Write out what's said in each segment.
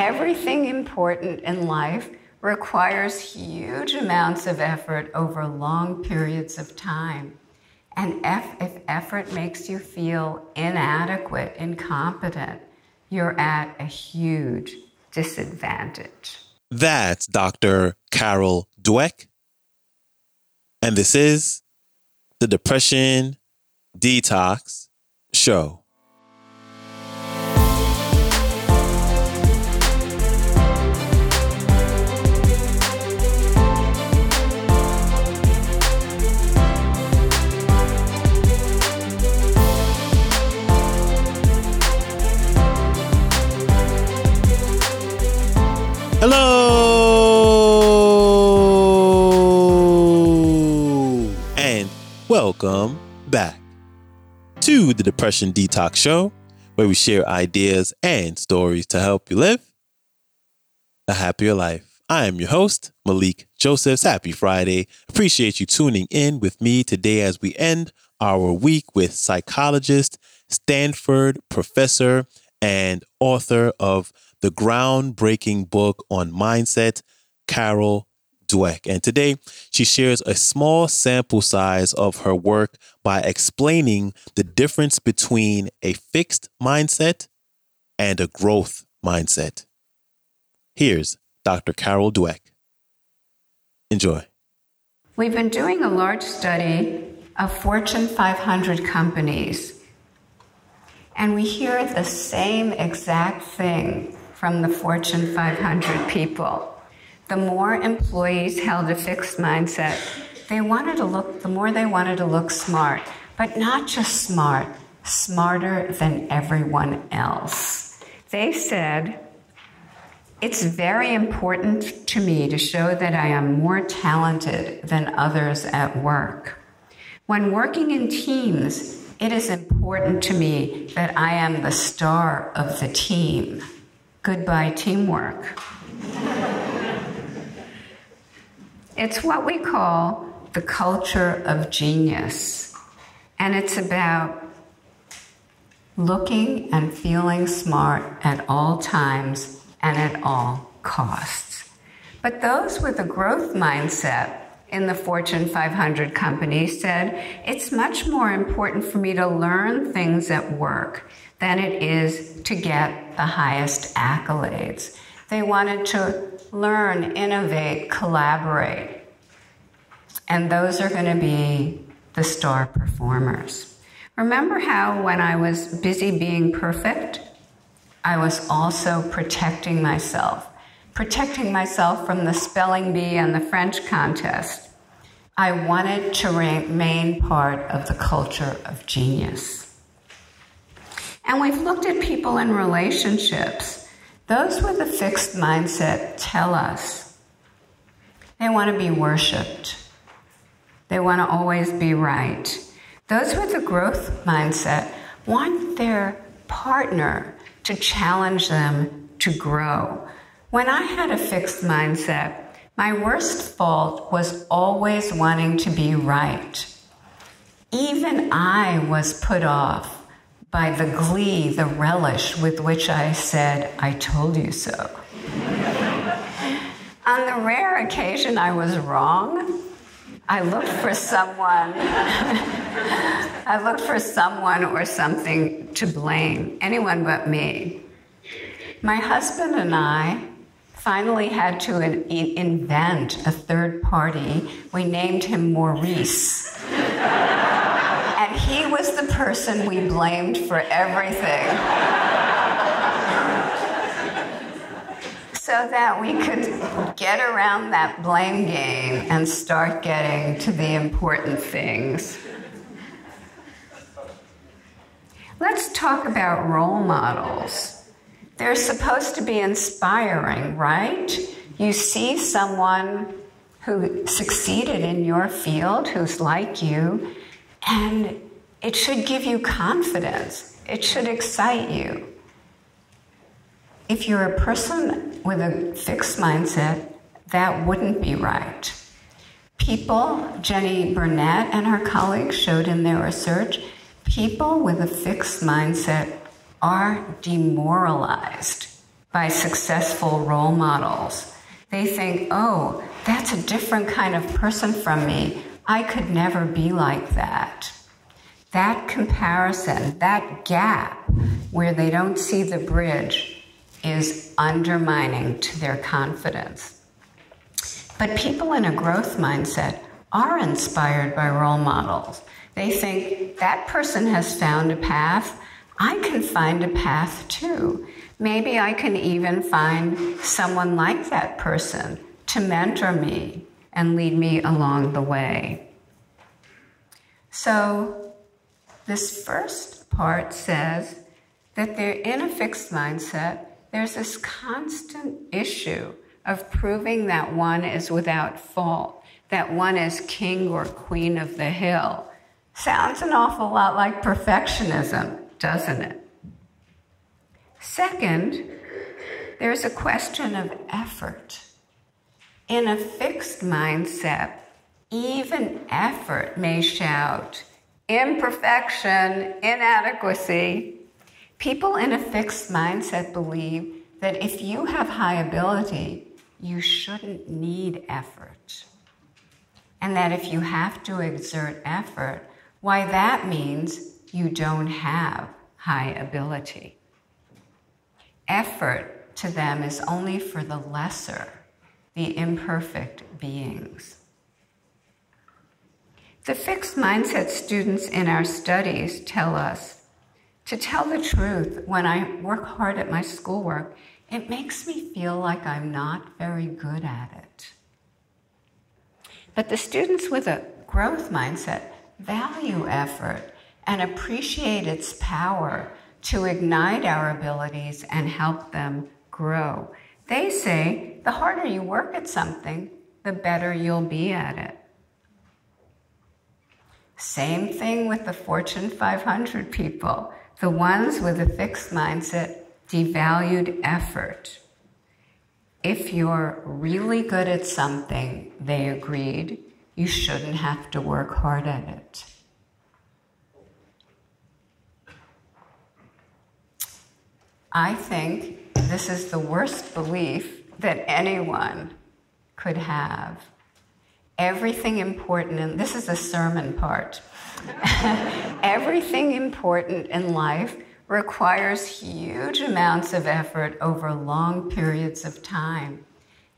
everything important in life requires huge amounts of effort over long periods of time. And if effort makes you feel inadequate, incompetent, you're at a huge disadvantage. That's Dr. Carol Dweck. And this is the Depression Detox Show. Welcome back to the Depression Detox Show, where we share ideas and stories to help you live a happier life. I am your host, Malik Josephs. Happy Friday. Appreciate you tuning in with me today as we end our week with psychologist, Stanford professor, and author of the groundbreaking book on mindset, Carol Dweck. And today she shares a small sample size of her work by explaining the difference between a fixed mindset and a growth mindset. Here's Dr. Carol Dweck. Enjoy. We've been doing a large study of Fortune 500 companies, and we hear the same exact thing from the Fortune 500 people. The more employees held a fixed mindset, they wanted to look, the more they wanted to look smart, but not just smart, smarter than everyone else. They said, it's very important to me to show that I am more talented than others at work. When working in teams, it is important to me that I am the star of the team. Goodbye, teamwork. It's what we call the culture of genius. And it's about looking and feeling smart at all times and at all costs. But those with a growth mindset in the Fortune 500 companies said, it's much more important for me to learn things at work than it is to get the highest accolades. They wanted to learn, innovate, collaborate. And those are going to be the star performers. Remember how when I was busy being perfect, I was also protecting myself, protecting myself from the spelling bee and the French contest. I wanted to remain part of the culture of genius. And we've looked at people in relationships. Those with a fixed mindset tell us they want to be worshiped, they want to always be right. Those with a growth mindset want their partner to challenge them to grow. When I had a fixed mindset, my worst fault was always wanting to be right. Even I was put off by the glee, the relish with which I said, I told you so. On the rare occasion I was wrong, I looked for someone. I looked for someone or something to blame, anyone but me. My husband and I finally had to in- invent a third party. We named him Maurice was the person we blamed for everything. so that we could get around that blame game and start getting to the important things. Let's talk about role models. They're supposed to be inspiring, right? You see someone who succeeded in your field, who's like you, and it should give you confidence, it should excite you. If you're a person with a fixed mindset, that wouldn't be right. People, Jeni Burnette and her colleagues showed in their research, people with a fixed mindset are demoralized by successful role models. They think, oh, that's a different kind of person from me. I could never be like that. That comparison, that gap where they don't see the bridge, is undermining to their confidence. But people in a growth mindset are inspired by role models. They think that person has found a path, I can find a path too. Maybe I can even find someone like that person to mentor me and lead me along the way. So, this first part says that they're in a fixed mindset, there's this constant issue of proving that one is without fault, that one is king or queen of the hill. Sounds an awful lot like perfectionism, doesn't it? Second, there's a question of effort. In a fixed mindset, even effort may shout imperfection, inadequacy. People in a fixed mindset believe that if you have high ability, you shouldn't need effort. And that if you have to exert effort, why that means you don't have high ability. Effort to them is only for the lesser, the imperfect beings. The fixed mindset students in our studies tell us to tell the truth, when I work hard at my schoolwork, it makes me feel like I'm not very good at it. But the students with a growth mindset value effort and appreciate its power to ignite our abilities and help them grow. They say the harder you work at something, the better you'll be at it. Same thing with the Fortune 500 people. The ones with a fixed mindset devalued effort. If you're really good at something, they agreed, you shouldn't have to work hard at it. I think this is the worst belief that anyone could have. Everything important, and this is the sermon part, everything important in life requires huge amounts of effort over long periods of time.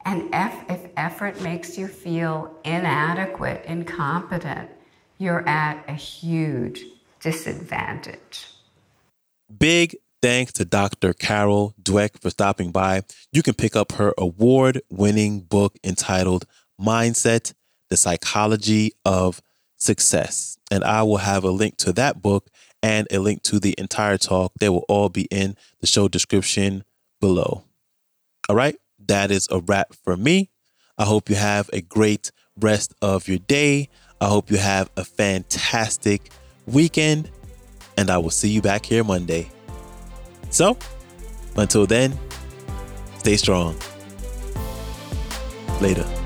And if effort makes you feel inadequate, incompetent, you're at a huge disadvantage. Big thanks to Dr. Carol Dweck for stopping by. You can pick up her award winning book entitled Mindset The Psychology of Success. And I will have a link to that book and a link to the entire talk. They will all be in the show description below. All right, that is a wrap for me. I hope you have a great rest of your day. I hope you have a fantastic weekend, and I will see you back here Monday. So, until then, stay strong. Later.